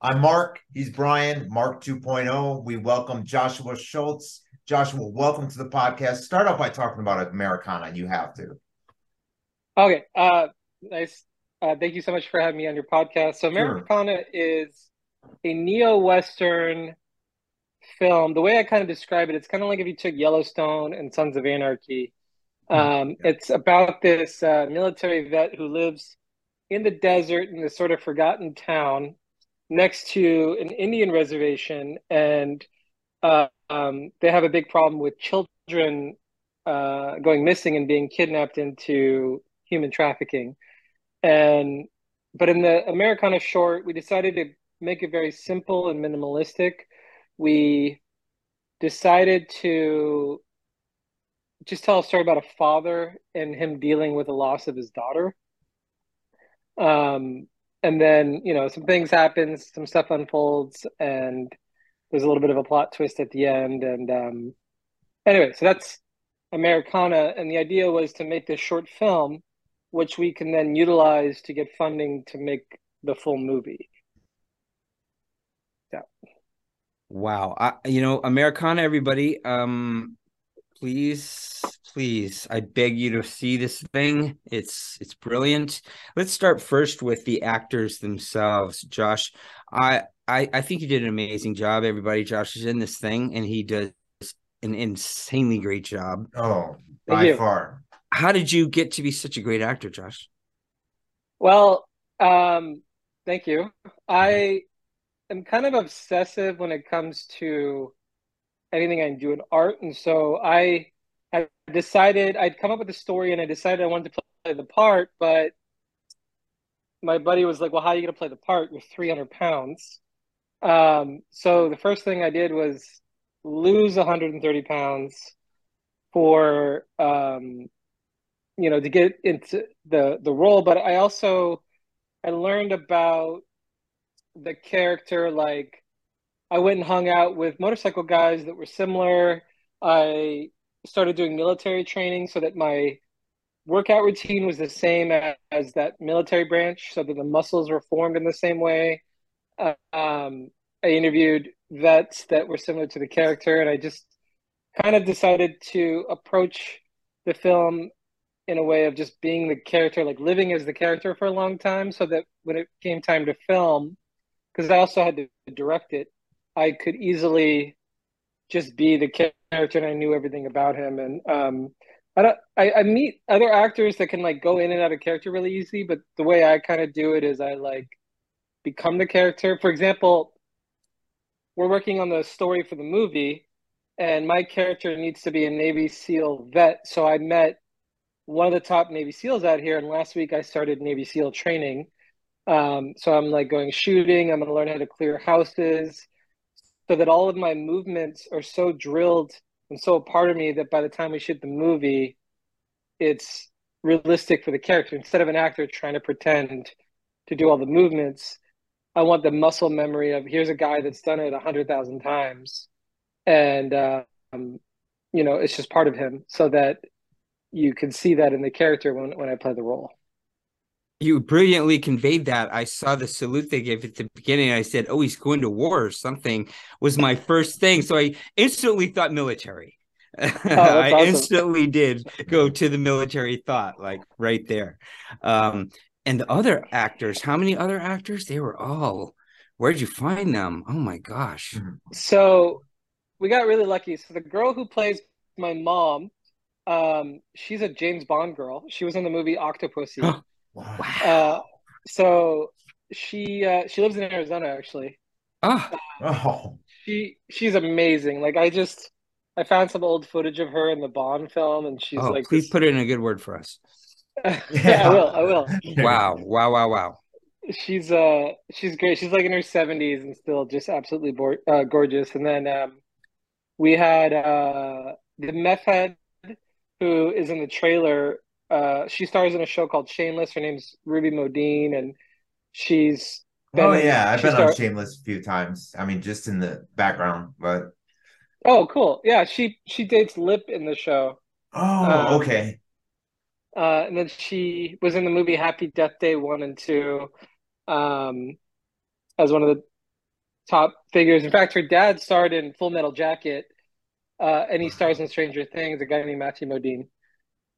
I'm Mark. He's Brian, Mark 2.0. We welcome Joshua Schultz. Joshua, welcome to the podcast. Start off by talking about Americana. You have to. Okay. Uh, nice. Uh, thank you so much for having me on your podcast. So, Americana sure. is a neo Western film. The way I kind of describe it, it's kind of like if you took Yellowstone and Sons of Anarchy. Hmm. Um. It's about this uh, military vet who lives in the desert in this sort of forgotten town next to an Indian reservation, and uh, um, they have a big problem with children uh, going missing and being kidnapped into human trafficking. And but in the Americana short, we decided to make it very simple and minimalistic. We decided to just tell a story about a father and him dealing with the loss of his daughter. Um, and then you know some things happen some stuff unfolds and there's a little bit of a plot twist at the end. And um anyway so that's americana. And the idea was to make this short film which we can then utilize to get funding to make the full movie. Yeah. Wow. I, you know americana everybody um please please i beg you to see this thing. It's it's brilliant. Let's start first with the actors themselves. Josh i i, I think you did an amazing job everybody. Josh is in this thing and he does an insanely great job. Oh by far. How did you get to be such a great actor josh? Well um thank you. I am kind of obsessive when it comes to anything I do in art. And so I I decided I'd come up with a story and I decided I wanted to play the part, but my buddy was like, Well, how are you gonna play the part? You're 300 pounds. Um, so the first thing I did was lose 130 pounds for um, you know to get into the the role but i also i learned about the character like I went and hung out with motorcycle guys that were similar. I started doing military training so that my workout routine was the same as, as that military branch, so that the muscles were formed in the same way. Uh, um, I interviewed vets that were similar to the character, and I just kind of decided to approach the film in a way of just being the character, like living as the character for a long time, so that when it came time to film, because I also had to direct it, I could easily just be the character and I knew everything about him. And um, I don't, I, I meet other actors that can like go in and out of character really easy, but the way I kind of do it is I like become the character. For example, we're working on the story for the movie, and my character needs to be a Navy SEAL vet. So I met one of the top Navy SEALs out here, and last week I started Navy SEAL training. Um, so I'm like going shooting. I'm going to learn how to clear houses so that all of my movements are so drilled and so a part of me that by the time we shoot the movie, it's realistic for the character. Instead of an actor trying to pretend to do all the movements, I want the muscle memory of here's a guy that's done it a hundred thousand times, and um, you know it's just part of him, so that you can see that in the character when when I play the role you brilliantly conveyed that. I saw the salute they gave at the beginning. I said, "Oh, he's going to war or something." Was my first thing, so I instantly thought military. Oh, I awesome. instantly did go to the military thought, like right there. Um, and the other actors, how many other actors? They were all. Where'd you find them? Oh my gosh! Mm-hmm. So we got really lucky. So the girl who plays my mom, um, she's a James Bond girl. She was in the movie Octopussy. Wow. Uh, so she uh, she lives in Arizona actually. Oh. Uh, oh. She she's amazing. Like I just I found some old footage of her in the Bond film, and she's oh, like. Please this... put it in a good word for us. yeah, I will. I will. Wow! Wow! Wow! Wow! She's uh she's great. She's like in her seventies and still just absolutely bo- uh, gorgeous. And then um, we had uh the meth head who is in the trailer uh, she stars in a show called Shameless. Her name's Ruby Modine, and she's. oh yeah, I've been star- on Shameless a few times. I mean, just in the background, but. Oh, cool! Yeah, she she dates Lip in the show. Oh, um, okay. Uh, and then she was in the movie Happy Death Day one and two, um, as one of the top figures. In fact, her dad starred in Full Metal Jacket, uh, and he stars in Stranger Things. A guy named Matthew Modine.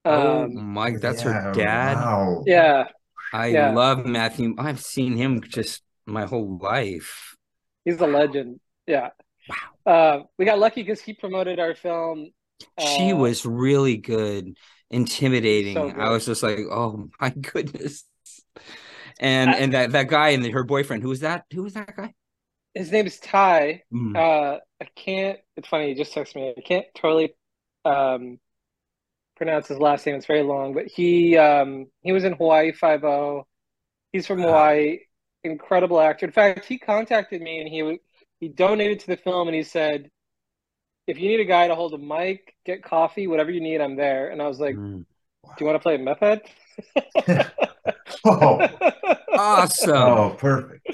Oh Um, my, that's Yeah, her dad. Wow. yeah, I Yeah. love Matthew. I've seen him just my whole life. he's a legend. Yeah. Wow. Uh, we got lucky because he promoted our film. she uh, was really good, intimidating. So I was just like, oh my goodness. And I- and that that guy and her boyfriend, who was that? Who was that guy? His name is Ty. Mm. Uh, I can't. It's funny. He just texted me. I can't totally um, pronounce his last name. It's very long, but he um, he was in Hawaii Five O. He's from Wow. Hawaii. Incredible actor. In fact, he contacted me and he w- he donated to the film and he said, "If you need a guy to hold a mic, get coffee, whatever you need, I'm there." And I was like, Mm. "Do you want to play Meth Head?" Oh, Awesome. oh, perfect.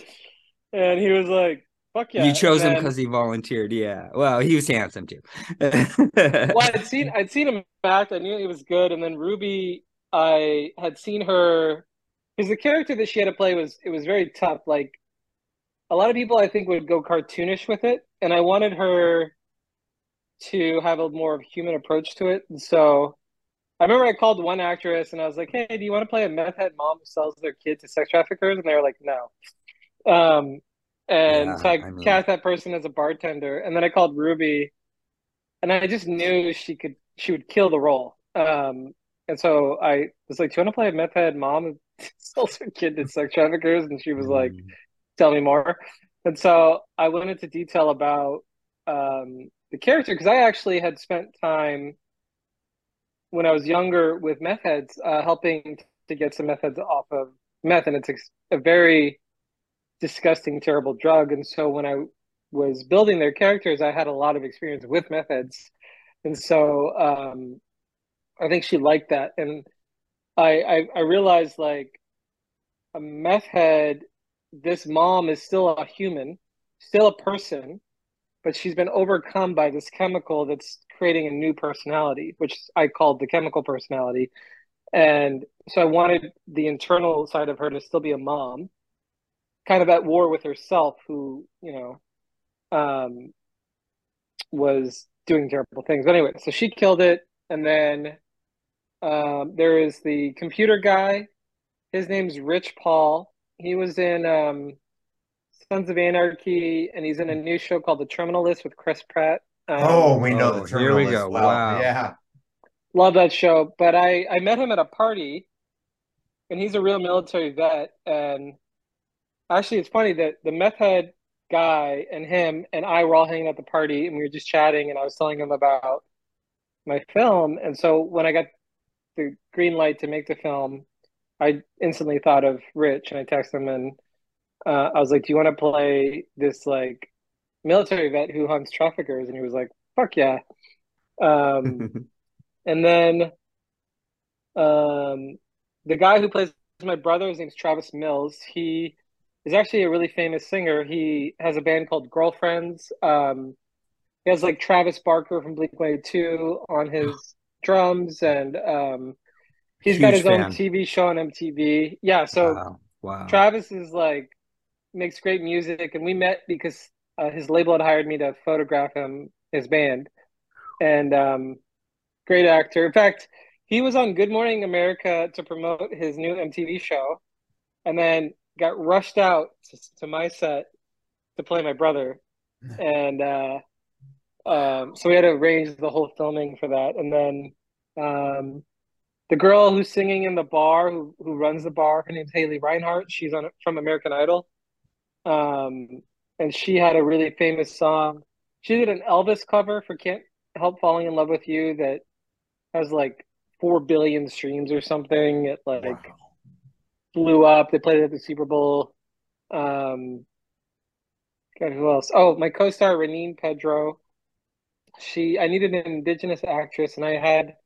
and he was like, "Fuck yeah!" you chose him because he volunteered. Yeah. Well, he was handsome too. well, I'd seen I'd seen him act. I knew he was good, and then Ruby, I had seen her because the character that she had to play was it was very tough. Like a lot of people, I think would go cartoonish with it, and I wanted her to have a more of human approach to it. And so I remember I called one actress and I was like, "Hey, do you want to play a meth head mom who sells their kid to sex traffickers?" And they were like, "No." Um, and Yeah, so I, I mean- cast that person as a bartender, and then I called Ruby, and I just knew she could she would kill the role. Um, and so I was like, "Do you want to play a meth head mom who sells her kid to sex traffickers?" And she was like, Mm. tell me more. And so I went into detail about um, the character because I actually had spent time when I was younger with meth heads, uh, helping to get some meth heads off of meth, and it's a very disgusting, terrible drug. And so when I was building their characters, I had a lot of experience with meth heads, and so um, I think she liked that, and I, I I realized like a meth head this mom is still a human, still a person, but she's been overcome by this chemical that's creating a new personality, which I called the chemical personality. And so I wanted the internal side of her to still be a mom, kind of at war with herself, who, you know, um, was doing terrible things. But anyway, so she killed it. And then um, there is the computer guy. His name's Rich Paul he was in um, Sons of Anarchy, and he's in a new show called The Terminal List with Chris Pratt. Um, Oh, we know Oh, the here we go. well. Wow. Yeah. love that show. But I I met him at a party, and he's a real military vet. And actually, it's funny that the meth head guy and him and I were all hanging at the party, and we were just chatting, and I was telling him about my film. And so when I got the green light to make the film, I instantly thought of Rich, and I texted him, and uh, I was like, "Do you want to play this like military vet who hunts traffickers?" And he was like, "Fuck yeah!" Um, and then um, the guy who plays my brother, his name's Travis Mills. He is actually a really famous singer. He has a band called Girlfriends. Um, he has like Travis Barker from Blink 182 on his drums, and um, he's got Huge his own. TV show on MTV. Yeah, so wow. Wow. Travis is like makes great music, and we met because uh, his label had hired me to photograph him, his band, and um, great actor. In fact, he was on Good Morning America to promote his new MTV show, and then got rushed out to, to my set to play my brother, and uh, um, so we had to arrange the whole filming for that, and then. Um, the girl who's singing in the bar, who who runs the bar, her name's Haley Reinhart. She's on from American Idol, um, and she had a really famous song. She did an Elvis cover for "Can't Help Falling in Love with You" that has like four billion streams or something. It like Wow. Blew up. They played at the Super Bowl. Um, God, who else? Oh, my co-star Renine Pedro. She, I needed an indigenous actress, and I had.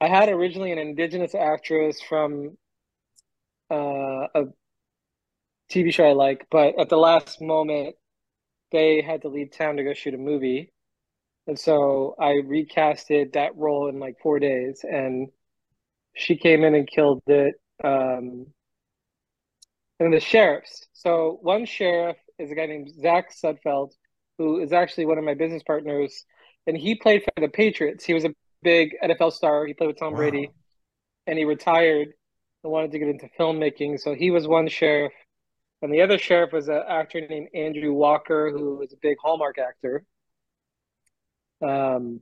I had originally an indigenous actress from uh, a TV show I like, but at the last moment, they had to leave town to go shoot a movie. And so I recasted that role in like four days, and she came in and killed it. Um, and the sheriffs. So one sheriff is a guy named Zach Sudfeld, who is actually one of my business partners, and he played for the Patriots. He was a big NFL star. He played with Tom wow. Brady, and he retired and wanted to get into filmmaking. So he was one sheriff, and the other sheriff was an actor named Andrew Walker, who was a big Hallmark actor. Um,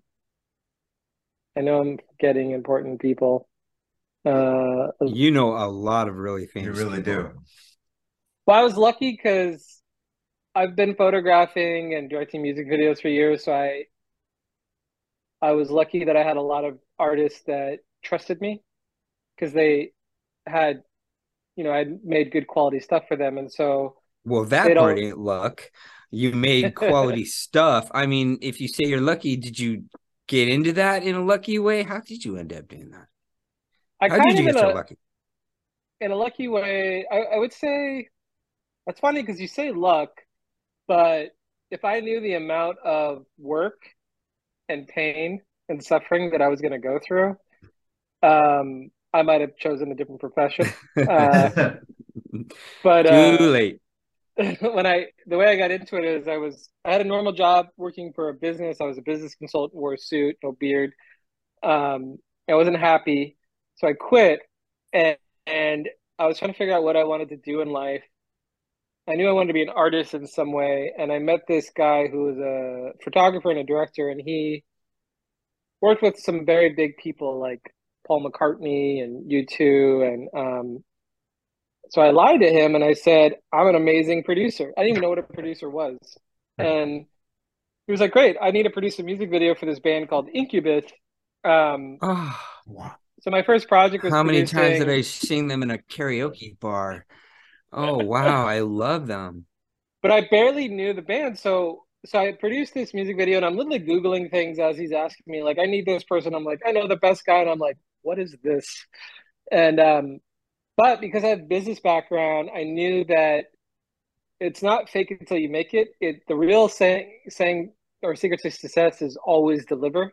I know I'm getting important people. Uh, you know a lot of really famous. You really people. do. Well, I was lucky because I've been photographing and directing music videos for years, so I I was lucky that I had a lot of artists that trusted me because they had, you know, I made good quality stuff for them, and so. Well, that part ain't luck. You made quality stuff. I mean, if you say you're lucky, did you get into that in a lucky way? How did you end up doing that? I How did you get so a, lucky? In a lucky way, I, I would say that's funny because you say luck, but if I knew the amount of work and pain and suffering that I was going to go through, um, I might have chosen a different profession. Uh, but too uh, late. when I the way I got into it is I was I had a normal job working for a business. I was a business consultant, wore a suit, no beard. Um, I wasn't happy, so I quit, and and I was trying to figure out what I wanted to do in life. I knew I wanted to be an artist in some way, and I met this guy who was a photographer and a director, and he worked with some very big people like Paul McCartney and U2, and um, so I lied to him and I said, I'm an amazing producer. I didn't even know what a producer was. And he was like, Great, I need to produce a music video for this band called Incubus. Um, oh, wow. So my first project was How many times did I sing them in a karaoke bar? Oh wow, I love them. But I barely knew the band, so so I produced this music video, and I'm literally googling things as he's asking me. Like, I need this person. I'm like, I know the best guy, and I'm like, what is this? And um, but because I have business background, I knew that it's not fake until you make it. It the real saying saying or secret to success is always deliver.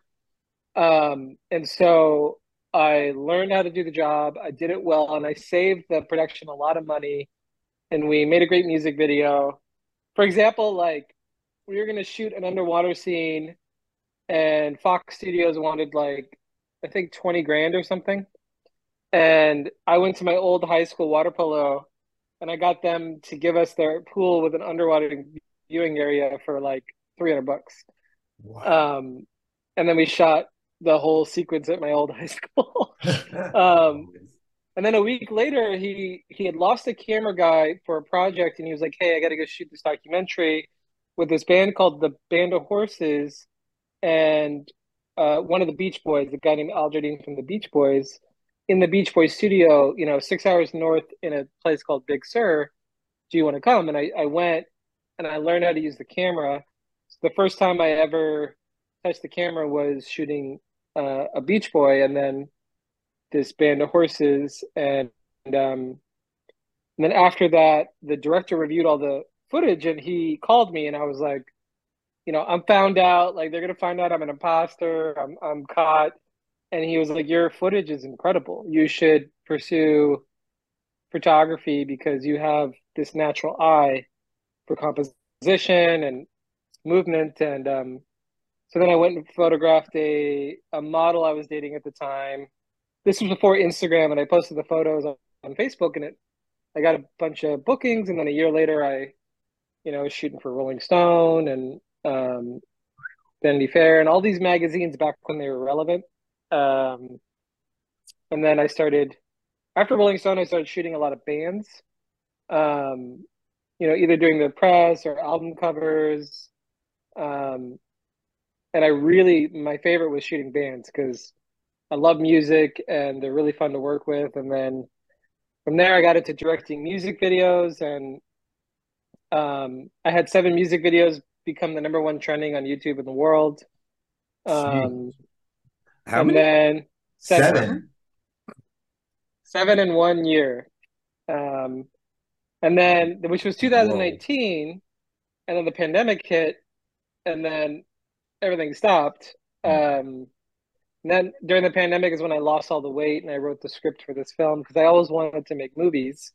Um, and so I learned how to do the job. I did it well, and I saved the production a lot of money. And we made a great music video. For example, like we were going to shoot an underwater scene, and Fox Studios wanted like I think twenty grand or something and I went to my old high school water polo and I got them to give us their pool with an underwater viewing area for like 300 bucks. Wow. Um, and then we shot the whole sequence at my old high school. um, and then a week later, he he had lost a camera guy for a project, and he was like, "Hey, I got to go shoot this documentary with this band called the Band of Horses, and uh, one of the Beach Boys, the guy named Al Jardine from the Beach Boys." in the Beach Boys studio, you know, six hours north in a place called Big Sur. Do you want to come? And I, I went and I learned how to use the camera. So the first time I ever touched the camera was shooting uh, a Beach Boy and then this band of horses. And, and, um, and then after that, the director reviewed all the footage and he called me and I was like, you know, I'm found out, like they're gonna find out I'm an imposter, I'm I'm caught and he was like, "Your footage is incredible. You should pursue photography because you have this natural eye for composition and movement." And um, so then I went and photographed a a model I was dating at the time. This was before Instagram, and I posted the photos on, on Facebook, and it I got a bunch of bookings. And then a year later, I, you know, was shooting for Rolling Stone and um, Vanity Fair and all these magazines back when they were relevant. Um, and then I started after Rolling Stone. I started shooting a lot of bands. Um, you know, either doing the press or album covers. Um, and I really my favorite was shooting bands because I love music and they're really fun to work with. And then from there, I got into directing music videos, and um, I had seven music videos become the number one trending on YouTube in the world. Um, how and many? Then seven. seven. Seven in one year. Um, and then, which was 2018, Whoa. and then the pandemic hit, and then everything stopped. Mm. Um, and then during the pandemic is when I lost all the weight and I wrote the script for this film because I always wanted to make movies.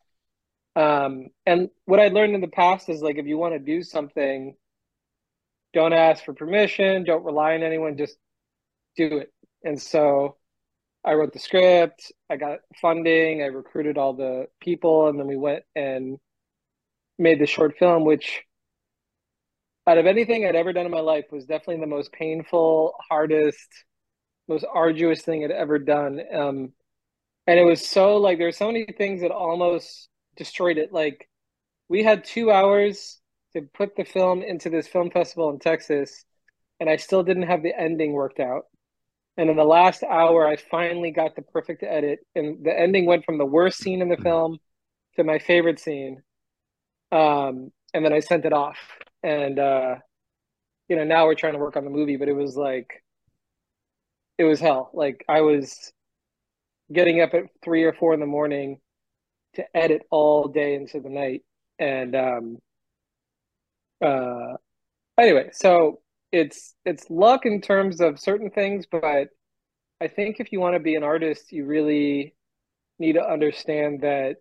Um, and what I learned in the past is like if you want to do something, don't ask for permission, don't rely on anyone, just do it. And so I wrote the script, I got funding, I recruited all the people, and then we went and made the short film, which out of anything I'd ever done in my life was definitely the most painful, hardest, most arduous thing I'd ever done. Um, and it was so like there's so many things that almost destroyed it. Like we had two hours to put the film into this film festival in Texas, and I still didn't have the ending worked out. And in the last hour, I finally got the perfect edit, and the ending went from the worst scene in the film to my favorite scene. Um, and then I sent it off, and uh, you know now we're trying to work on the movie, but it was like it was hell. Like I was getting up at three or four in the morning to edit all day into the night, and um, uh, anyway, so it's it's luck in terms of certain things, but I think if you want to be an artist, you really need to understand that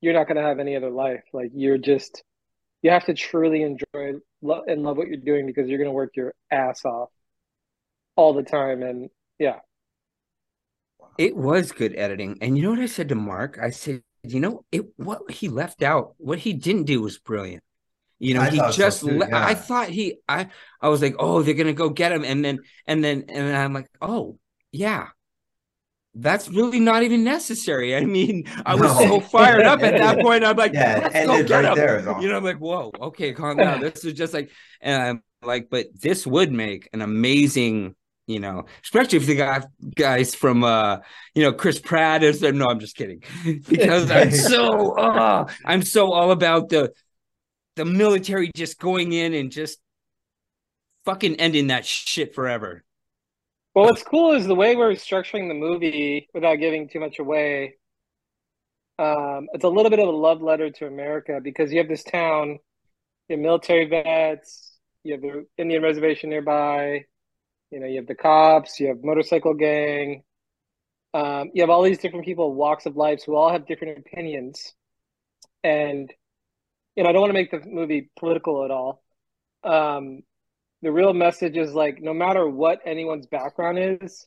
you're not going to have any other life. Like you're just you have to truly enjoy and love what you're doing because you're going to work your ass off all the time and yeah it was good editing and you know what i said to mark i said you know it what he left out what he didn't do was brilliant you know, I he just. So too, yeah. I thought he. I. I was like, oh, they're gonna go get him, and then and then and then I'm like, oh yeah, that's really not even necessary. I mean, I was no. so fired up at that point. I'm like, yeah, let's go right him. There you know, I'm like, whoa, okay, calm down. This is just like, and I'm like, but this would make an amazing, you know, especially if they got guys from, uh, you know, Chris Pratt is there. No, I'm just kidding, because I'm so, uh, I'm so all about the the military just going in and just fucking ending that shit forever. Well, what's cool is the way we're structuring the movie without giving too much away. Um, it's a little bit of a love letter to America because you have this town, you have military vets, you have the Indian reservation nearby, you know, you have the cops, you have motorcycle gang, um, you have all these different people, walks of life, who all have different opinions, and you know, I don't want to make the movie political at all. Um, the real message is like, no matter what anyone's background is,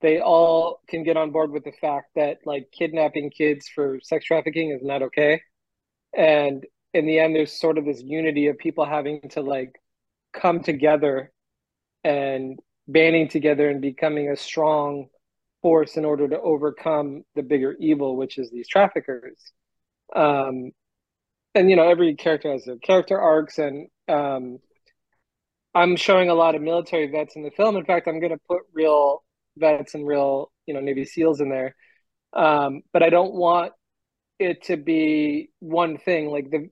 they all can get on board with the fact that like kidnapping kids for sex trafficking is not okay. And in the end, there's sort of this unity of people having to like come together and banding together and becoming a strong force in order to overcome the bigger evil, which is these traffickers. Um, and you know every character has their character arcs and um, i'm showing a lot of military vets in the film. In fact i'm going to put real vets and real you know navy seals in there. Um, but i don't want it to be one thing. Like the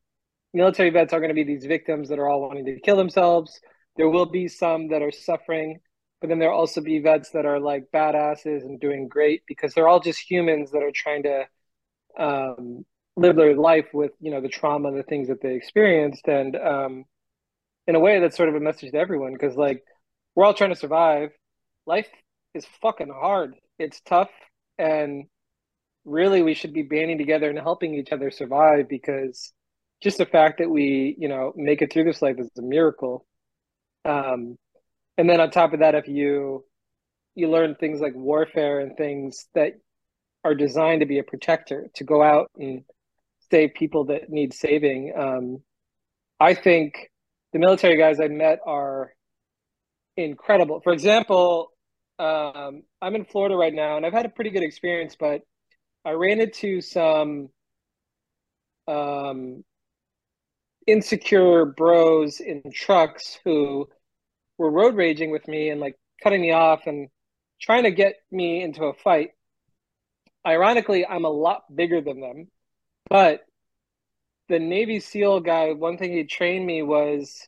military vets are going to be these victims that are all wanting to kill themselves. There will be some that are suffering but then there'll also be vets that are like badasses and doing great because they're all just humans that are trying to um, live their life with you know the trauma the things that they experienced. And um in a way that's sort of a message to everyone because like we're all trying to survive life is fucking hard it's tough and really we should be banding together and helping each other survive because just the fact that we you know make it through this life is a miracle um and then on top of that if you you learn things like warfare and things that are designed to be a protector to go out and save people that need saving. Um, I think the military guys I met are incredible. For example, um, I'm in Florida right now, and I've had a pretty good experience, but I ran into some um, insecure bros in trucks who were road raging with me and like cutting me off and trying to get me into a fight. Ironically, I'm a lot bigger than them. But the Navy SEAL guy, one thing he trained me was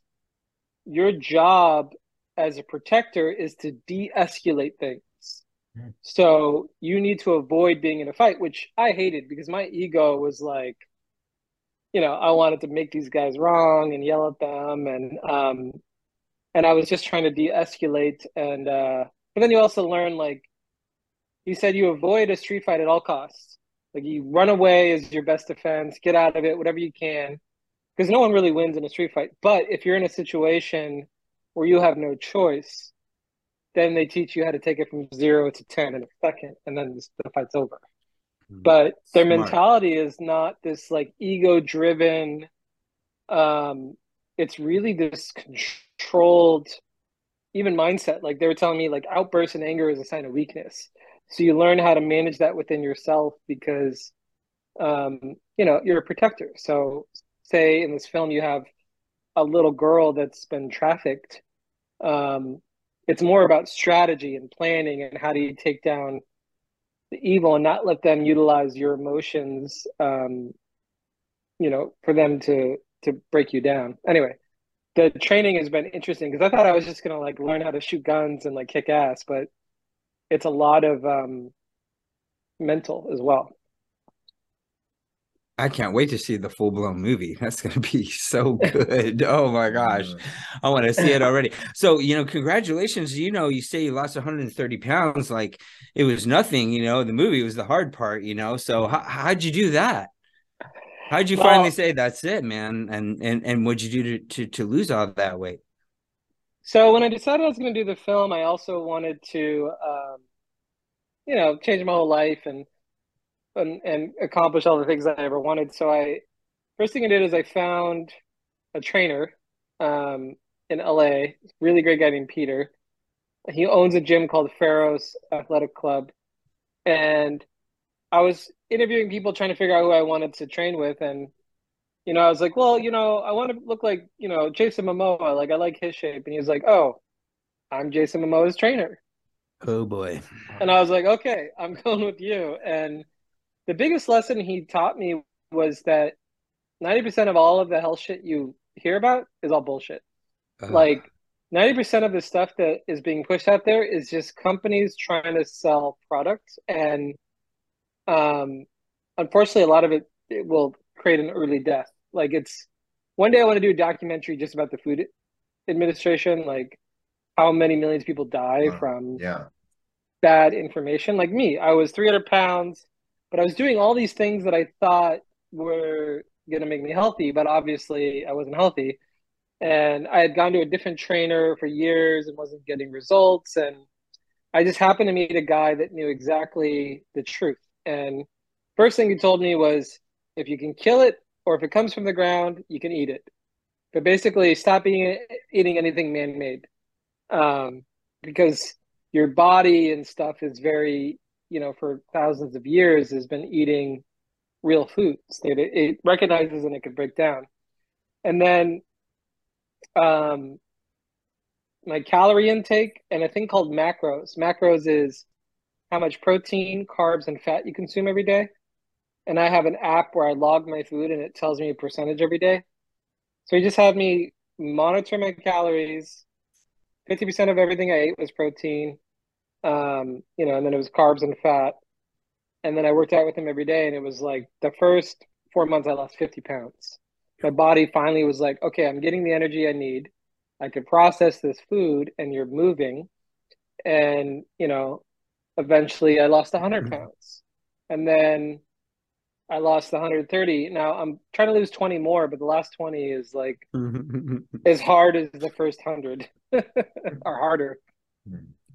your job as a protector is to de escalate things. Mm. So you need to avoid being in a fight, which I hated because my ego was like, you know, I wanted to make these guys wrong and yell at them and um and I was just trying to de-escalate and uh but then you also learn like he said you avoid a street fight at all costs Like you run away is your best defense, get out of it, whatever you can. Because no one really wins in a street fight. But if you're in a situation where you have no choice, then they teach you how to take it from zero to 10 in a second, and then the fight's over. Mm-hmm. But their Smart. mentality is not this like ego driven, um, it's really this controlled, even mindset. Like they were telling me, like outbursts and anger is a sign of weakness. So you learn how to manage that within yourself because, um, you know, you're a protector. So say in this film you have a little girl that's been trafficked. Um, it's more about strategy and planning and how do you take down the evil and not let them utilize your emotions um, you know for them to to break you down anyway the training has been interesting because i thought i was just gonna like learn how to shoot guns and like kick ass but it's a lot of um mental as well I can't wait to see the full blown movie. That's going to be so good. oh my gosh. I want to see it already. So, you know, congratulations. You know, you say you lost 130 pounds like it was nothing, you know, the movie was the hard part, you know. So, how, how'd you do that? How'd you well, finally say that's it, man? And and and what'd you do to to, to lose all that weight? So, when I decided I was going to do the film, I also wanted to um, you know, change my whole life and and, and accomplish all the things that I ever wanted. So I first thing I did is I found a trainer um, in LA, really great guy named Peter. He owns a gym called Pharos Athletic Club, and I was interviewing people trying to figure out who I wanted to train with, and you know, I was like, well, you know, I want to look like you know Jason Momoa, like I like his shape, and he was like, oh, I'm Jason Momoa's trainer. Oh boy. And I was like, okay, I'm going with you, and the biggest lesson he taught me was that 90% of all of the health shit you hear about is all bullshit. Uh-huh. Like 90% of the stuff that is being pushed out there is just companies trying to sell products and um unfortunately a lot of it, it will create an early death. Like it's one day I want to do a documentary just about the food administration, like how many millions of people die from yeah. bad information. Like me, I was 300 pounds but I was doing all these things that I thought were going to make me healthy, but obviously I wasn't healthy. And I had gone to a different trainer for years and wasn't getting results. And I just happened to meet a guy that knew exactly the truth. And first thing he told me was if you can kill it or if it comes from the ground, you can eat it. But basically, stop eating, eating anything man made um, because your body and stuff is very you know, for thousands of years has been eating real foods that it, it recognizes and it can break down. And then um, my calorie intake and a thing called macros. Macros is how much protein, carbs, and fat you consume every day. And I have an app where I log my food and it tells me a percentage every day. So he just had me monitor my calories. 50% of everything I ate was protein um, you know, and then it was carbs and fat. And then I worked out with him every day, and it was like the first four months I lost 50 pounds. My body finally was like, okay, I'm getting the energy I need. I could process this food, and you're moving. And, you know, eventually I lost 100 mm-hmm. pounds. And then I lost 130. Now I'm trying to lose 20 more, but the last 20 is like as hard as the first 100 or harder.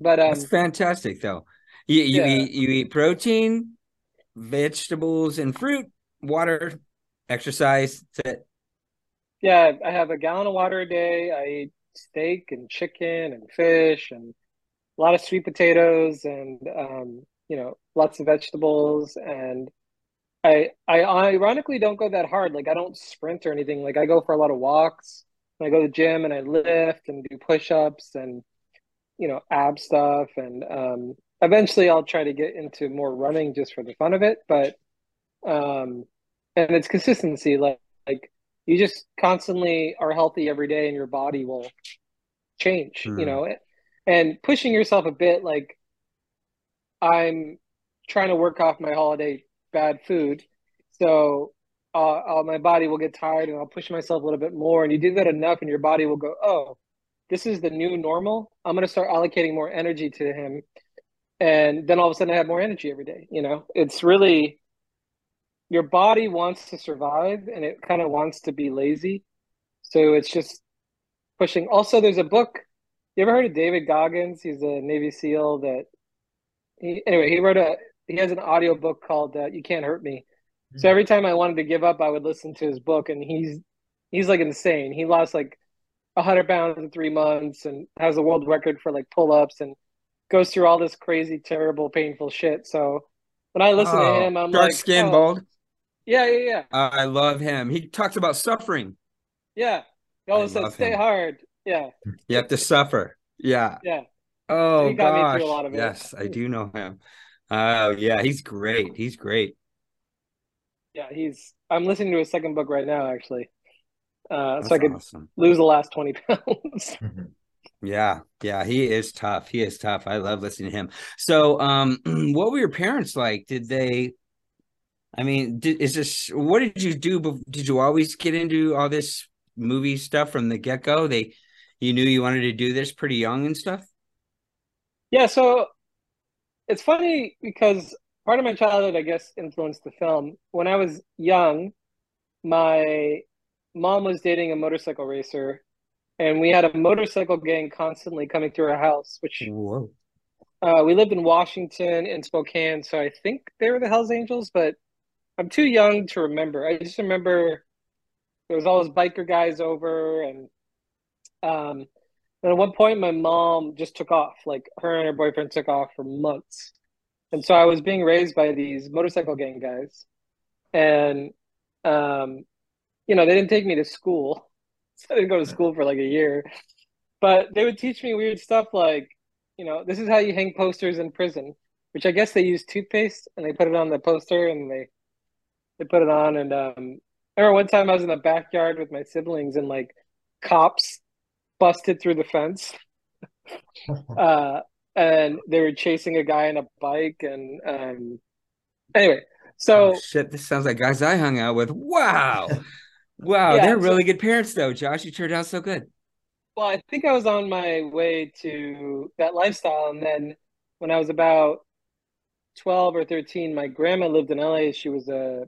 But um, that's fantastic, though. You you yeah. eat you eat protein, vegetables, and fruit, water, exercise. That's it. Yeah, I have a gallon of water a day. I eat steak and chicken and fish and a lot of sweet potatoes and um, you know lots of vegetables and I I ironically don't go that hard. Like I don't sprint or anything. Like I go for a lot of walks. I go to the gym and I lift and do push ups and you know ab stuff and um, eventually i'll try to get into more running just for the fun of it but um, and it's consistency like like you just constantly are healthy every day and your body will change mm. you hmm. know and pushing yourself a bit like i'm trying to work off my holiday bad food so uh, uh, my body will get tired and i'll push myself a little bit more and you do that enough and your body will go oh this is the new normal. I'm going to start allocating more energy to him. And then all of a sudden I have more energy every day. You know, it's really, your body wants to survive and it kind of wants to be lazy. So it's just pushing. Also, there's a book. You ever heard of David Goggins? He's a Navy SEAL that he, anyway, he wrote a, he has an audio book called uh, You Can't Hurt Me. Mm-hmm. So every time I wanted to give up, I would listen to his book and he's, he's like insane. He lost like 100 pounds in three months and has a world record for like pull ups and goes through all this crazy, terrible, painful shit. So when I listen oh, to him, I'm dark like, skin, oh. bald. Yeah, yeah, yeah. Uh, I love him. He talks about suffering. Yeah, he always says, "Stay him. hard." Yeah, you have to suffer. Yeah, yeah. Oh so gosh, yes, I do know him. Oh yeah, he's great. He's great. Yeah, he's. I'm listening to his second book right now, actually. Uh, so I could awesome. lose the last twenty pounds. Yeah, yeah, he is tough. He is tough. I love listening to him. So, um, what were your parents like? Did they? I mean, did, is this what did you do? Did you always get into all this movie stuff from the get go? They, you knew you wanted to do this pretty young and stuff. Yeah, so it's funny because part of my childhood, I guess, influenced the film. When I was young, my mom was dating a motorcycle racer and we had a motorcycle gang constantly coming through our house, which uh, we lived in Washington and Spokane, so I think they were the Hells Angels, but I'm too young to remember. I just remember there was all those biker guys over, and um, and at one point my mom just took off, like her and her boyfriend took off for months, and so I was being raised by these motorcycle gang guys, and um, you know they didn't take me to school so I didn't go to school for like a year. But they would teach me weird stuff like, you know, this is how you hang posters in prison, which I guess they use toothpaste and they put it on the poster and they they put it on. And um, I remember one time I was in the backyard with my siblings and like cops busted through the fence. uh, and they were chasing a guy on a bike and um, anyway so oh, shit this sounds like guys i hung out with wow Wow, yeah, they're really good parents, though. Josh, you turned out so good. Well, I think I was on my way to that lifestyle, and then when I was about twelve or thirteen, my grandma lived in LA. She was a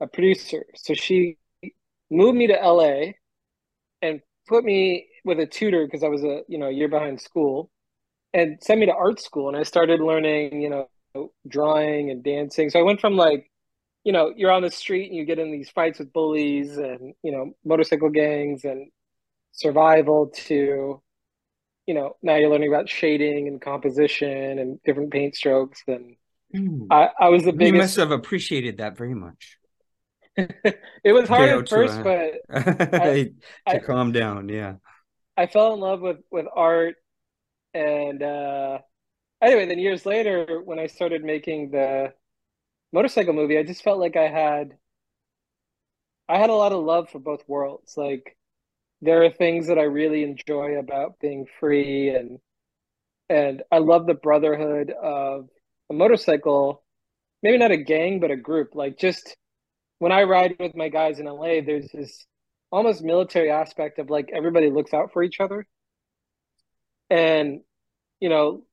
a producer, so she moved me to LA and put me with a tutor because I was a you know a year behind school, and sent me to art school, and I started learning you know drawing and dancing. So I went from like you know, you're on the street and you get in these fights with bullies and, you know, motorcycle gangs and survival to, you know, now you're learning about shading and composition and different paint strokes. And mm. I, I was the biggest. You must have appreciated that very much. it was hard at first, uh, but I, to I, calm down. Yeah. I fell in love with, with art. And uh, anyway, then years later, when I started making the, motorcycle movie, I just felt like I had I had a lot of love for both worlds. Like there are things that I really enjoy about being free and and I love the brotherhood of a motorcycle, maybe not a gang, but a group. Like just when I ride with my guys in LA, there's this almost military aspect of like everybody looks out for each other. And, you know,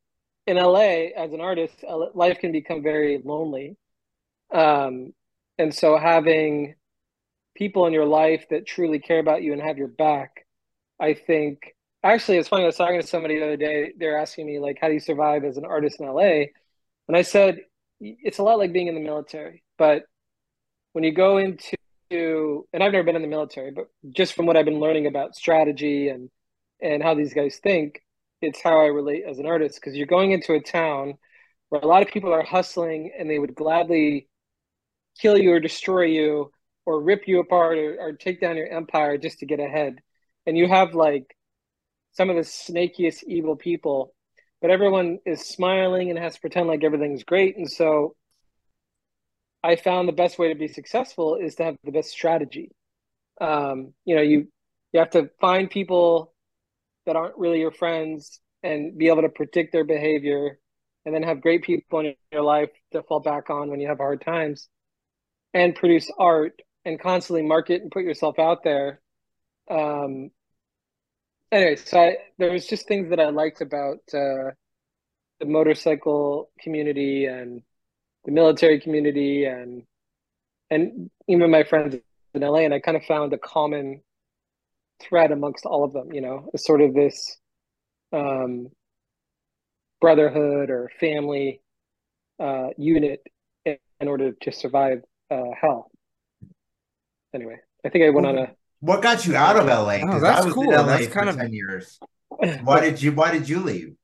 in LA as an artist, life can become very lonely. Um, and so having people in your life that truly care about you and have your back, I think actually it's funny. I was talking to somebody the other day. They're asking me like, how do you survive as an artist in LA? And I said, it's a lot like being in the military, but when you go into and I've never been in the military, but just from what I've been learning about strategy and and how these guys think, it's how I relate as an artist because you're going into a town where a lot of people are hustling and they would gladly kill you or destroy you or rip you apart or, or take down your empire just to get ahead. And you have like some of the snakiest evil people, but everyone is smiling and has to pretend like everything's great. And so I found the best way to be successful is to have the best strategy. Um, you know, you you have to find people that aren't really your friends and be able to predict their behavior and then have great people in your life to fall back on when you have hard times and produce art and constantly market and put yourself out there. Um, anyway, so I, there was just things that I liked about uh, the motorcycle community and the military community and and even my friends in LA, and I kind of found a common thread amongst all of them. You know, sort of this um, brotherhood or family uh, unit in, in, order to survive uh, hell. Anyway, I think I went on a. What got you out of LA? Oh, that's I was cool. in LA that's for kind of ten years. Why did you Why did you leave?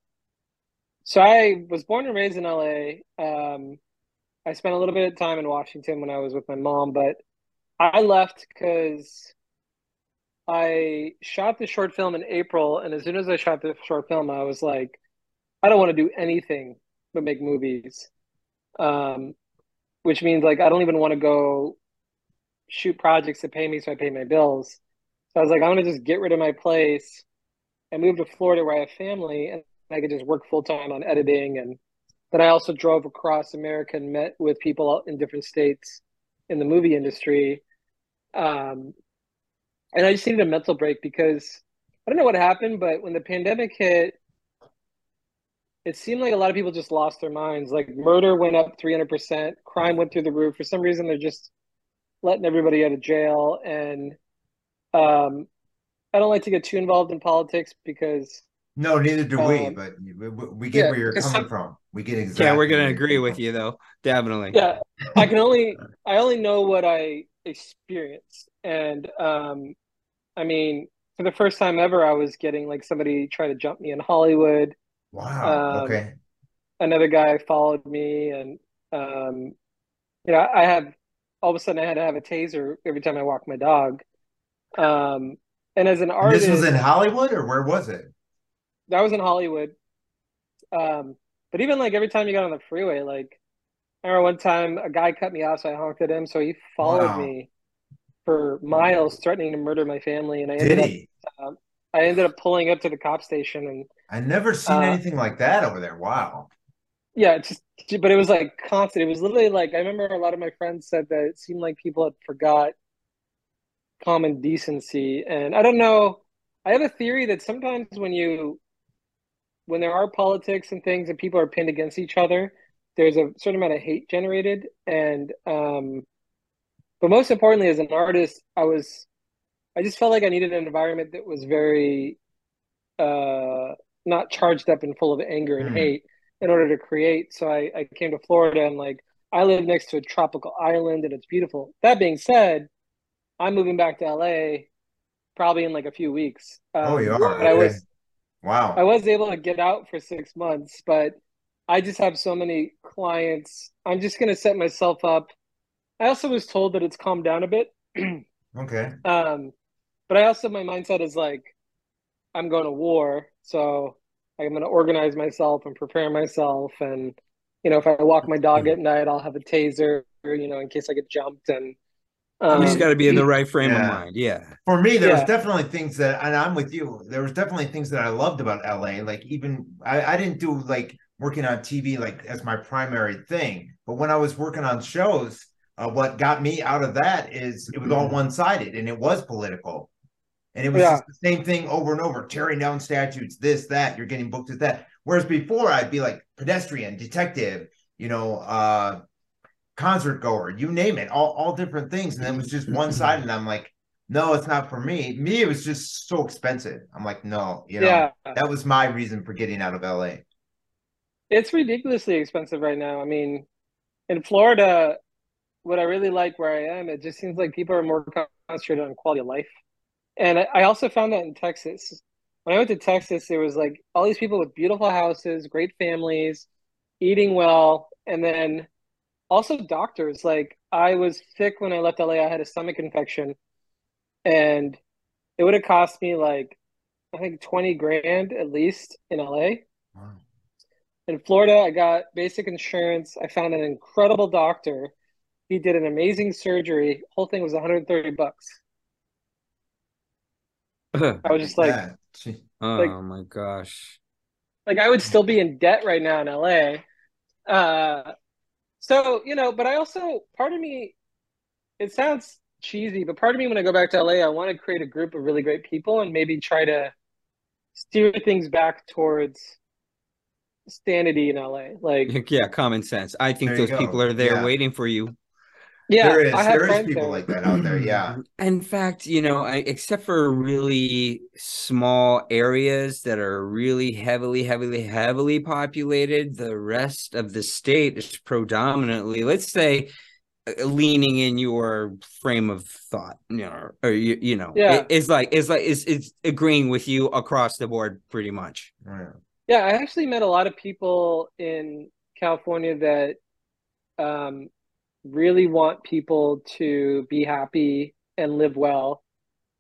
So I was born and raised in LA. Um, I spent a little bit of time in Washington when I was with my mom, but I left because I shot the short film in April, and as soon as I shot the short film, I was like, I don't want to do anything but make movies. Um, which means like I don't even want to go shoot projects to pay me so I pay my bills. So I was like, I'm gonna just get rid of my place and move to Florida where I have family and I could just work full time on editing. And then I also drove across America and met with people in different states in the movie industry. Um, and I just needed a mental break because I don't know what happened, but when the pandemic hit, it seemed like a lot of people just lost their minds. Like murder went up 300%, crime went through the roof. For some reason, they're just letting everybody out of jail. And um, I don't like to get too involved in politics because. No, neither do um, we, but we get yeah, where you're coming some, from. We get exactly. Yeah, we're gonna agree with you though, definitely. Yeah, I can only I only know what I experienced, and um, I mean, for the first time ever, I was getting like somebody try to jump me in Hollywood. Wow. Um, okay. Another guy followed me, and um, you know, I have all of a sudden I had to have a taser every time I walk my dog. Um, and as an artist, This was in Hollywood, or where was it? That was in Hollywood. Um, but even like every time you got on the freeway, like I remember one time a guy cut me off, so I honked at him, so he followed Wow. me for miles, threatening to murder my family, and I Did ended he? up I ended up pulling up to the cop station, and I never seen Uh, anything like that over there. Wow. yeah, it's just but it was like constant. It was literally like I remember a lot of my friends said that it seemed like people had forgot common decency, and I don't know. I have a theory that sometimes when you when there are politics and things and people are pinned against each other, there's a certain amount of hate generated. And um, but most importantly, as an artist, I was I just felt like I needed an environment that was very uh, not charged up and full of anger and Hmm. hate in order to create. So I, I came to Florida and like I live next to a tropical island and it's beautiful. That being said, I'm moving back to LA probably in like a few weeks. Oh, Um, you are. But I was Wow. I was able to get out for six months, but I just have so many clients. I'm just going to set myself up. I also was told that it's calmed down a bit. Okay. Um, but I also, my mindset is like, I'm going to war. So I'm going to organize myself and prepare myself. And, you know, if I walk my dog at night, I'll have a taser, you know, in case I get jumped. And, um, you just got to be in the right frame Yeah. of mind. Yeah. For me, there was definitely things that, and I'm with you. There was definitely things that I loved about LA. Like even I, I didn't do like working on TV like as my primary thing, but when I was working on shows, uh, what got me out of that is it was all one sided and it was political, and it was Yeah. the same thing over and over, tearing down statutes, this that. You're getting booked as that. Whereas before, I'd be like pedestrian, detective, you know, uh, concert goer, you name it, all all different things, and then it was just one side, And mm-hmm. I'm like no, it's not for me. Me, it was just so expensive. I'm like, no, you know, yeah, that was my reason for getting out of LA. it's ridiculously expensive right now. I mean, in Florida, what I really like where I am, it just seems like people are more concentrated on quality of life. And I- I also found that in Texas. When I went to Texas, there was like all these people with beautiful houses, great families, eating well, and then also doctors. Like I was sick when I left LA. I had a stomach infection, and it would have cost me like I think 20 grand at least in LA. Wow. In Florida, I got basic insurance. I found an incredible doctor. He did an amazing surgery. Whole thing was 130 bucks. oh I was just like, Yeah. Gee. my gosh. like I would still be in debt right now in LA. Uh, so you know, but I also part of me, it sounds cheesy, but part of me when I go back to LA, I want to create a group of really great people and maybe try to steer things back towards sanity in LA. Like, Yeah, common sense. I think those go. people are there Yeah. waiting for you. Yeah, there is I have there is people there. like that out there. Yeah. In fact, you know, I, except for really small areas that are really heavily, heavily, heavily populated, the rest of the state is predominantly, let's say, uh, leaning in your frame of thought, you know, or you, you know, Yeah. it- it's like it's like it's it's agreeing with you across the board, pretty much. Yeah. Yeah, I actually met a lot of people in California that um, really want people to be happy and live well.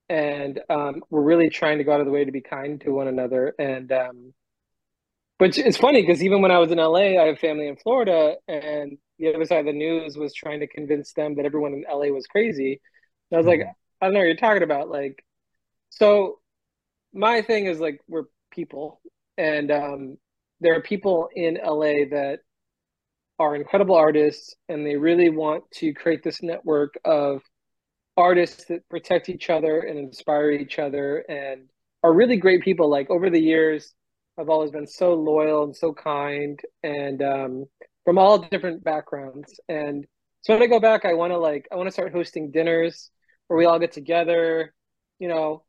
And um, we're really trying to go out of the way to be kind to one another. And um, which is funny because even when I was in LA, I have family in Florida, and the other side of the news was trying to convince them that everyone in LA was crazy. And I was like, Mhm. I don't know what you're talking about. Like, so my thing is like we're people, and um, there are people in LA that are incredible artists, and they really want to create this network of artists that protect each other and inspire each other, and are really great people. Like over the years, I've always been so loyal and so kind, and um, from all different backgrounds. And so when I go back, I want to like I want to start hosting dinners where we all get together. You know,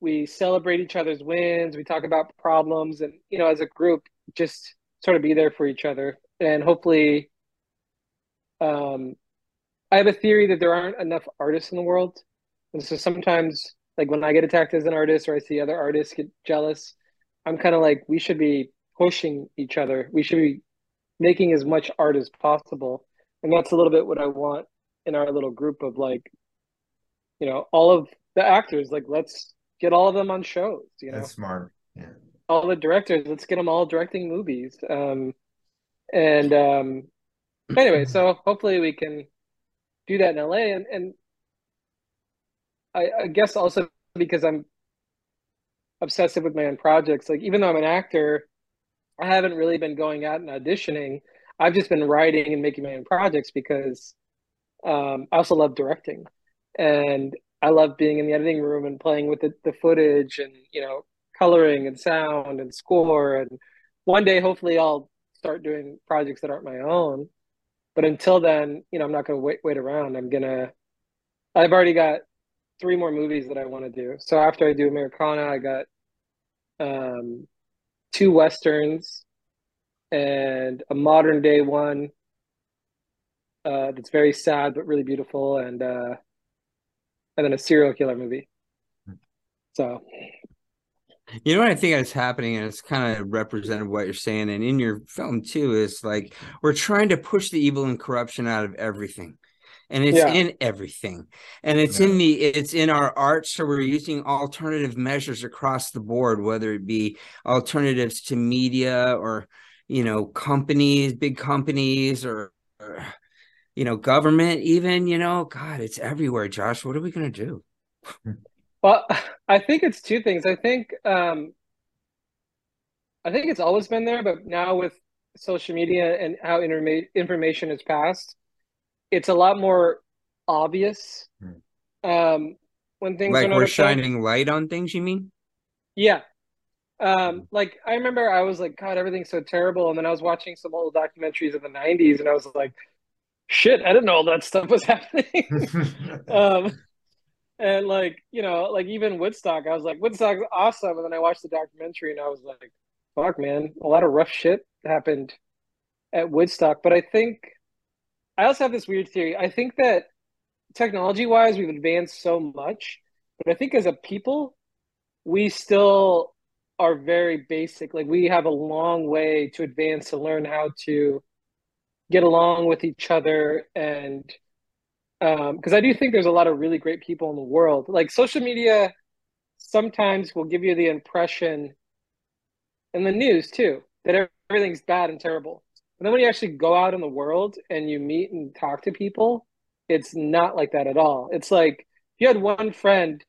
we celebrate each other's wins. We talk about problems, and you know, as a group, just sort of be there for each other. And hopefully, um, I have a theory that there aren't enough artists in the world, and so sometimes, like when I get attacked as an artist or I see other artists get jealous, I'm kind of like, we should be pushing each other. We should be making as much art as possible, and that's a little bit what I want in our little group of like, you know, all of the actors. Like, let's get all of them on shows. You know, That's smart. Yeah. all the directors. Let's get them all directing movies. Um, and um, anyway, so hopefully we can do that in LA. And and I, I guess also because I'm obsessive with my own projects. Like even though I'm an actor, I haven't really been going out and auditioning. I've just been writing and making my own projects because um, I also love directing, and I love being in the editing room and playing with the, the footage and you know coloring and sound and score. And one day, hopefully, I'll start doing projects that aren't my own. But until then, you know, I'm not going to wait wait around. I'm gonna. I've already got three more movies that I want to do. So after I do Americana, I got um, two westerns and a modern day one uh, that's very sad but really beautiful, and uh, and then a serial killer movie. So You know what I think is happening, and it's kind of represented what you're saying, and in your film too, is like we're trying to push the evil and corruption out of everything. And it's Yeah. in everything. And it's Yeah. in the it's in our art. So we're using alternative measures across the board, whether it be alternatives to media or you know, companies, big companies or, or you know, government, even, you know, God, it's everywhere, Josh. What are we gonna do? Hmm. Well, I think it's two things. I think um, I think it's always been there, but now with social media and how informa- information is passed, it's a lot more obvious um, when things Like are we're shining light on things, you mean? Yeah. Um, like I remember I was like, God, everything's so terrible. And then I was watching some old documentaries of the 90s and I was like, shit, I didn't know all that stuff was happening. um, and like, you know, like even Woodstock, I was like, Woodstock's awesome. And then I watched the documentary and I was like, fuck, man, a lot of rough shit happened at Woodstock. But I think I also have this weird theory. I think that technology wise, we've advanced so much, but I think as a people, we still are very basic. Like we have a long way to advance to learn how to get along with each other and um because I do think there's a lot of really great people in the world. Like social media sometimes will give you the impression and the news too that everything's bad and terrible. But then when you actually go out in the world and you meet and talk to people, it's not like that at all. It's like if you had one friend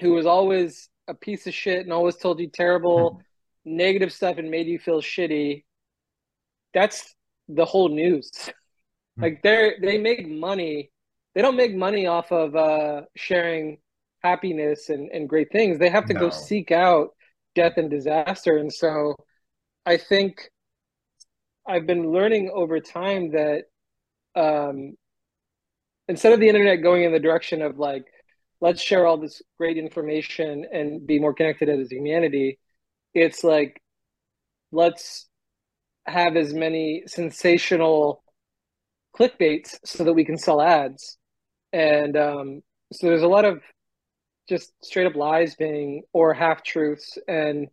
who was always a piece of shit and always told you terrible, negative stuff and made you feel shitty, that's the whole news. like they're they make money. They don't make money off of uh, sharing happiness and, and great things. They have to go seek out death and disaster. And so I think I've been learning over time that um, instead of the internet going in the direction of like let's share all this great information and be more connected as humanity it's like let's have as many sensational clickbaits so that we can sell ads. And um, so there's a lot of just straight up lies being or half truths. And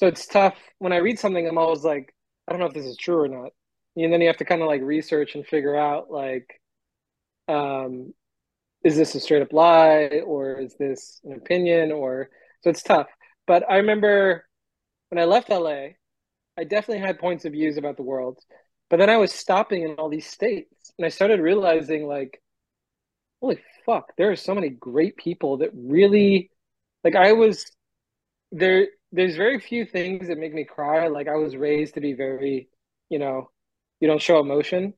so it's tough. When i read something i'm always like i don't know if this is true or not. And then you have to kind of like research and figure out like um is this a straight up lie or is this an opinion or so it's tough. But i remember when i left la i definitely had points of views about the world but then i was stopping in all these states and i started realizing like holy fuck there are so many great people that really like i was there there's very few things that make me cry like i was raised to be very you know you don't show emotion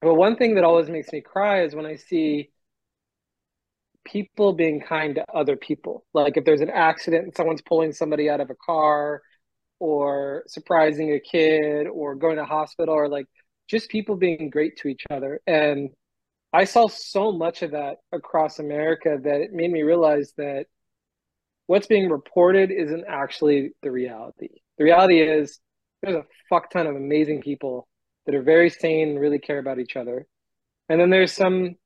but one thing that always makes me cry is when i see people being kind to other people. Like if there's an accident and someone's pulling somebody out of a car or surprising a kid or going to hospital or like just people being great to each other. And I saw so much of that across America that it made me realize that what's being reported isn't actually the reality. The reality is there's a fuck ton of amazing people that are very sane and really care about each other. And then there's some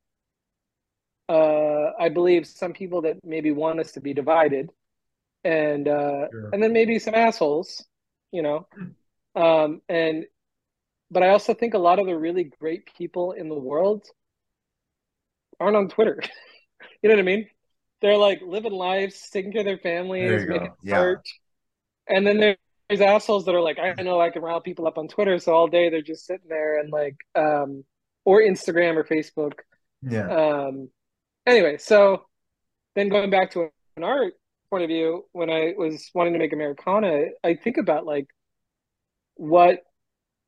uh, I believe some people that maybe want us to be divided, and uh, sure. and then maybe some assholes, you know, um, and but I also think a lot of the really great people in the world aren't on Twitter. you know what I mean? They're like living lives, taking care of their families, making yeah. art, and then there's assholes that are like, I know I can rile people up on Twitter, so all day they're just sitting there and like, um, or Instagram or Facebook. Yeah. Um, anyway, so then going back to an art point of view, when I was wanting to make Americana, I think about like what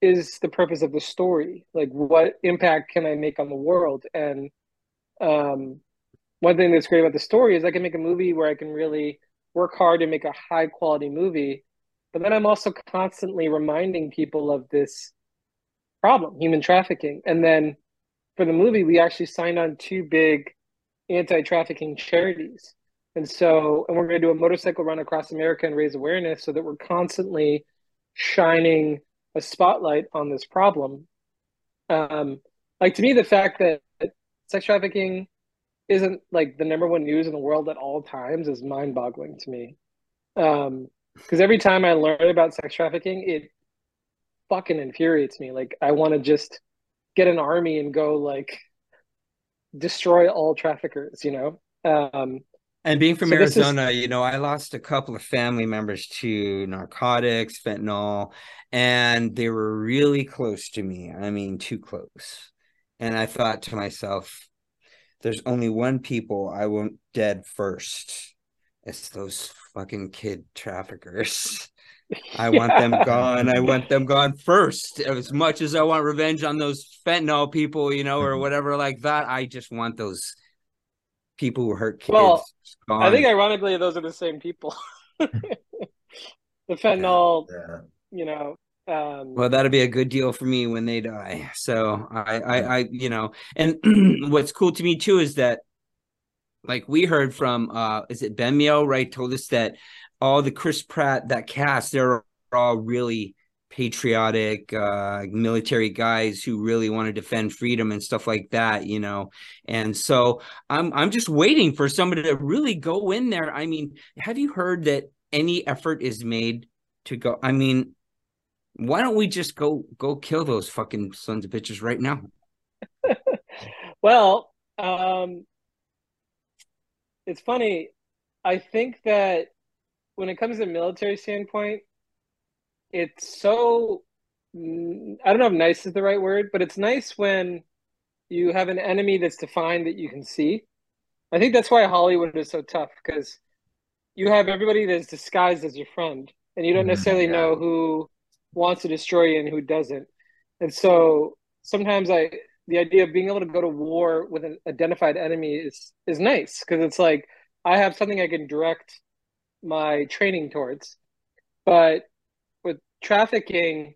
is the purpose of the story? Like what impact can I make on the world? And um, one thing that's great about the story is I can make a movie where I can really work hard and make a high quality movie. But then I'm also constantly reminding people of this problem, human trafficking. And then for the movie, we actually signed on two big anti-trafficking charities. And so, and we're going to do a motorcycle run across America and raise awareness so that we're constantly shining a spotlight on this problem. Um, like to me, the fact that sex trafficking isn't like the number one news in the world at all times is mind-boggling to me. Um, because every time I learn about sex trafficking, it fucking infuriates me. Like I want to just get an army and go like destroy all traffickers, you know? Um, and being from so Arizona, is... you know, I lost a couple of family members to narcotics, fentanyl, and they were really close to me. I mean, too close. And I thought to myself, there's only one people I want dead first. It's those fucking kid traffickers. I yeah. want them gone. I want them gone first. As much as I want revenge on those fentanyl people, you know, or mm-hmm. whatever like that, I just want those people who hurt kids. Well. I think ironically, those are the same people. the fentanyl, yeah. you know. Um, well, that'll be a good deal for me when they die. So I, I, I you know, and what's cool to me too is that, like we heard from, uh, is it Benmio, right? Told us that all the Chris Pratt that cast, they're all really patriotic uh, military guys who really want to defend freedom and stuff like that, you know. And so I'm I'm just waiting for somebody to really go in there. I mean, have you heard that any effort is made to go? I mean, why don't we just go go kill those fucking sons of bitches right now? well, um, it's funny. I think that when it comes to military standpoint, it's so I don't know if nice is the right word, but it's nice when you have an enemy that's defined that you can see. I think that's why Hollywood is so tough because you have everybody that's disguised as your friend, and you don't mm-hmm. necessarily yeah. know who wants to destroy you and who doesn't. And so sometimes I the idea of being able to go to war with an identified enemy is is nice because it's like I have something I can direct my training towards. But trafficking,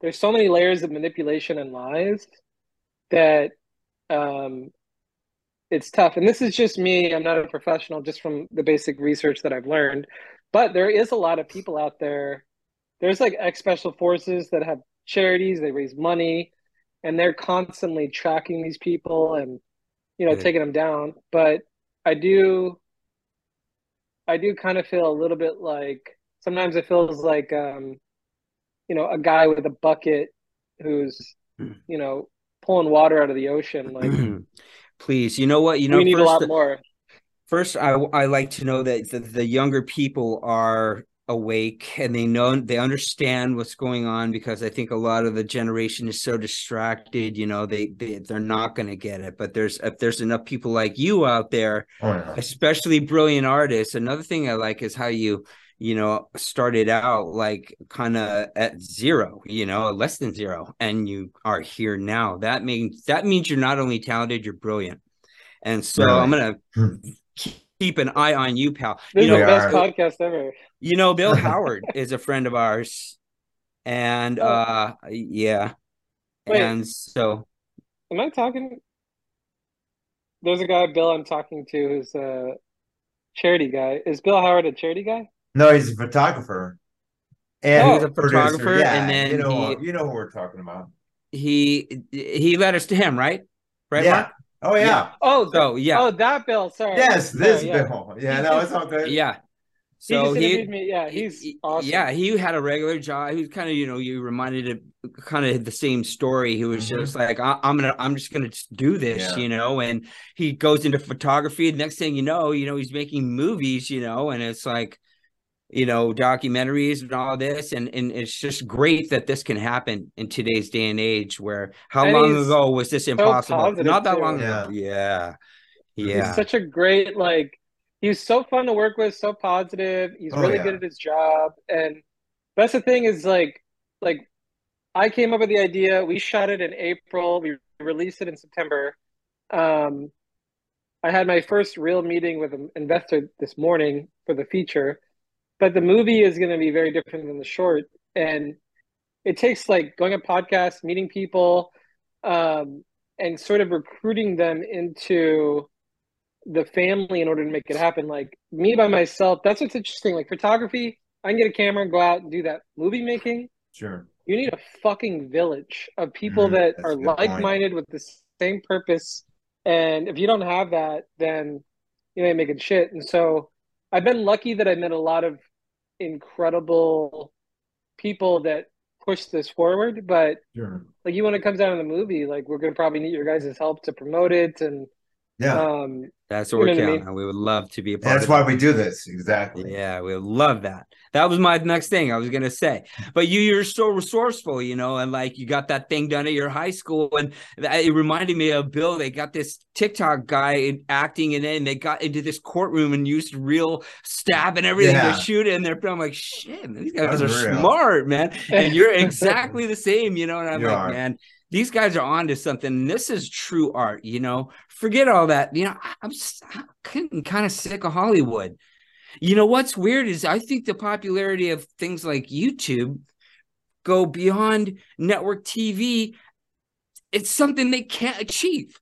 there's so many layers of manipulation and lies that um, it's tough. And this is just me. I'm not a professional, just from the basic research that I've learned. But there is a lot of people out there. There's like ex special forces that have charities. They raise money, and they're constantly tracking these people and you know taking them down. But I do, I do kind of feel a little bit like sometimes it feels like um, you know a guy with a bucket who's you know pulling water out of the ocean. Like Please, you know what? You know, we need first, a lot more. First, I I like to know that the, the younger people are awake and they know they understand what's going on because I think a lot of the generation is so distracted. You know, they they they're not going to get it. But there's if there's enough people like you out there, Oh, no. especially brilliant artists. Another thing I like is how you you know started out like kind of at zero you know less than zero and you are here now that means that means you're not only talented you're brilliant and so Really? i'm gonna keep an eye on you pal This you is know the best are- podcast ever. you know bill howard is a friend of ours and Oh. uh yeah Wait. and so Am I talking? There's a guy, Bill, I'm talking to who's a charity guy. Is Bill Howard a charity guy? No, he's a photographer. And Oh. He's a producer. photographer, Yeah, and then you know, he- you know who we're talking about. he he led us to him right right yeah. Mark? Oh yeah. Oh, th- so yeah oh, that Bill. Sorry. Yes, this Sorry, yeah. Bill. Yeah, no, it's all good. yeah so just he me. Yeah, he's he- awesome. Yeah, he had a regular job. He was kind of, you know, you reminded of kind of the same story. He was Mhm. just like, I, I'm gonna, I'm just gonna just do this, Yeah. you know. And he goes into photography. The next thing you know, you know, he's making movies, you know, and it's like, you know, documentaries and all this, and and it's just great that this can happen in today's day and age. Where how And long ago was this impossible? positive, Not that too. long Yeah. ago. Yeah, He's such a great like. He's so fun to work with, so positive. He's Oh, really yeah. good at his job, and that's the thing is like, like, I came up with the idea. We shot it in April. We released it in September. Um, I had my first real meeting with an investor this morning for the feature, but the movie is going to be very different than the short, and it takes like going on podcasts, meeting people, um, and sort of recruiting them into the family in order to make it happen. Like me by myself, that's what's interesting. Like photography, I can get a camera and go out and do that. Movie making, Sure. you need a fucking village of people Mm, that are good point. like-minded with the same purpose. And if you don't have that, then you ain't making shit. And so I've been lucky that I met a lot of incredible people that push this forward. But Sure. like you when it comes down to the movie, like we're gonna probably need your guys' help to promote it and Yeah. um That's what You we're know what I counting on. We would love to be a part of it. That's of why that. we do this. Exactly. Yeah, we love that. That was my next thing I was gonna say. But you, you're so resourceful, you know, and like you got that thing done at your high school, and that, it reminded me of Bill. They got this TikTok guy in- acting, and then they got into this courtroom and used real stab and everything Yeah. to shoot it in I'm Like shit, man, these guys are Unreal. smart, man. And you're exactly the same, you know. And I'm You like, are. man, these guys are onto something. This is true art, you know. Forget all that. You know, I'm, s- I'm kind of sick of Hollywood. You know what's weird is I think the popularity of things like YouTube go beyond network TV. It's something they can't achieve,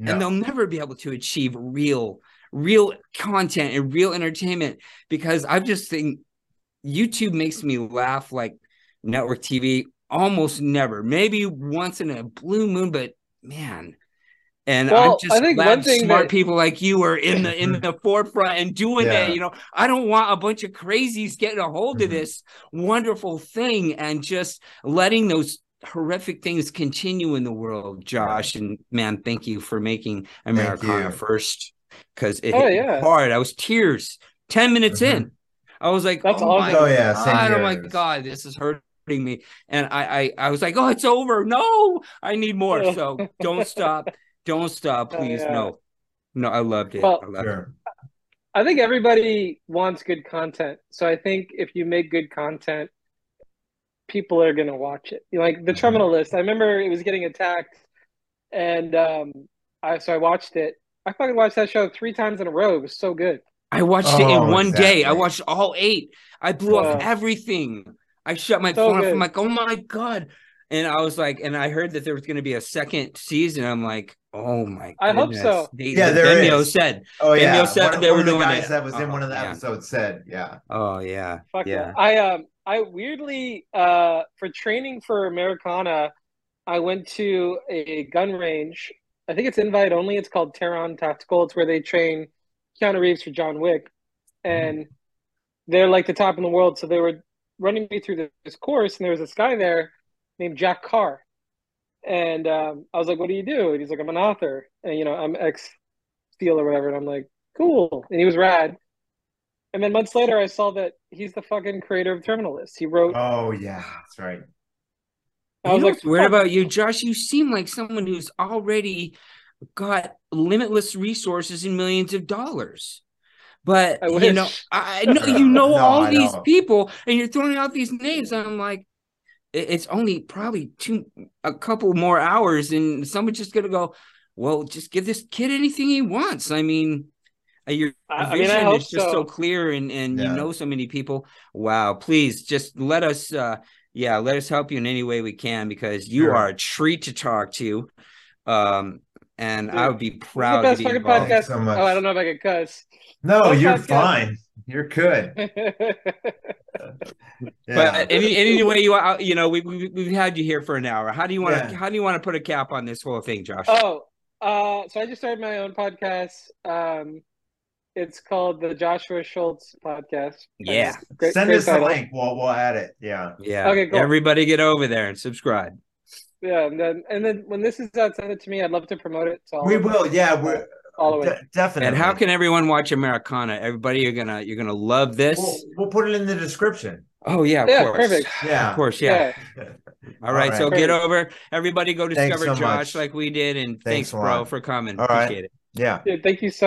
No. and they'll never be able to achieve real, real content and real entertainment because I just think YouTube makes me laugh like network TV almost never. Maybe once in a blue moon, but man. And Well, I'm just I think glad one thing smart that- people like you are in the in the forefront and doing Yeah. that. You know, I don't want a bunch of crazies getting a hold of Mhm. this wonderful thing and just letting those horrific things continue in the world, Josh. And man, thank you for making Americana first because it Oh, hit yeah. hard. I was tears 10 minutes Mhm. in. I was like, That's oh my. Oh yeah. Same God, oh my. God, this is hurting me. And I, I, I was like, oh, it's over. No, I need more. So don't stop. Don't stop, Oh, please. yeah. No, no, I loved it. Well, I loved it. I think everybody wants good content. So I think if you make good content, people are gonna watch it. You know, like the Mhm. terminal list. I remember it was getting attacked and um I so I watched it. I fucking watched that show three times in a row. It was so good. I watched it in Oh, one day. I watched all eight. I blew off everything. I shut my So phone off. I'm like, oh my God. and I was like, and I heard that there was going to be a second season. I'm like, oh my! God. I hope so. They, Yeah, there Benio is. said, Oh Daniel yeah, said one, they one were of the doing guys it. that was in Oh, one of the yeah. episodes said, yeah. "Oh yeah, Fuck yeah." yeah. I um I weirdly uh for training for Americana, I went to a gun range. I think it's invite only. It's called Taran Tactical. It's where they train Keanu Reeves for John Wick, and they're like the top in the world. So they were running me through this course, and there was this guy there named Jack Carr, and um, I was like, "What do you do?" And he's like, "I'm an author, and you know, I'm ex SEAL or whatever." And I'm like, "Cool," and he was rad. And then months later, I saw that he's the fucking creator of Terminal List. He wrote. Oh yeah, that's right. I You was know like, what's weird about you, Josh? You seem like someone who's already got limitless resources and millions of dollars. But I you know. I I know you know No, all I these know. people, and you're throwing out these names. And I'm like, it's only probably two, a couple more hours, and someone's just gonna go, well, just give this kid anything he wants. I mean, uh, your I, I vision mean, I hope is just so. so. clear, and and you know so many people. Wow, please just let us. uh yeah, let us help you in any way we can because you Sure. are a treat to talk to. Um, and I would be proud the to best be fucking involved. podcast. so much. oh, I don't know if I could cuss. No, Best you're podcast. fine. You're good. But Yeah. any any way you uh, you know we, we we've had you here for an hour. How do you want to Yeah. how do you want to put a cap on this whole thing, Josh? oh, uh, so I just started my own podcast. Um, it's called the Joshua Schultz Podcast. Yeah. Great- Send great us the link. We'll we'll add it. Yeah. yeah. Okay, cool. Everybody get over there and subscribe. Yeah, and then and then when this is out, send it to me. I'd love to promote it. So We will. Yeah, we're all the way. de- definitely. And how can everyone watch Americana? Everybody, you're gonna you're gonna love this. we'll, we'll put it in the description? oh yeah, of Yeah, course. perfect. Yeah. Of course, yeah. All right, so Perfect. get over. Everybody go discover so Josh much. like we did, and Thanks thanks, bro, for coming. All right. Appreciate it. Yeah. Dude, thank you so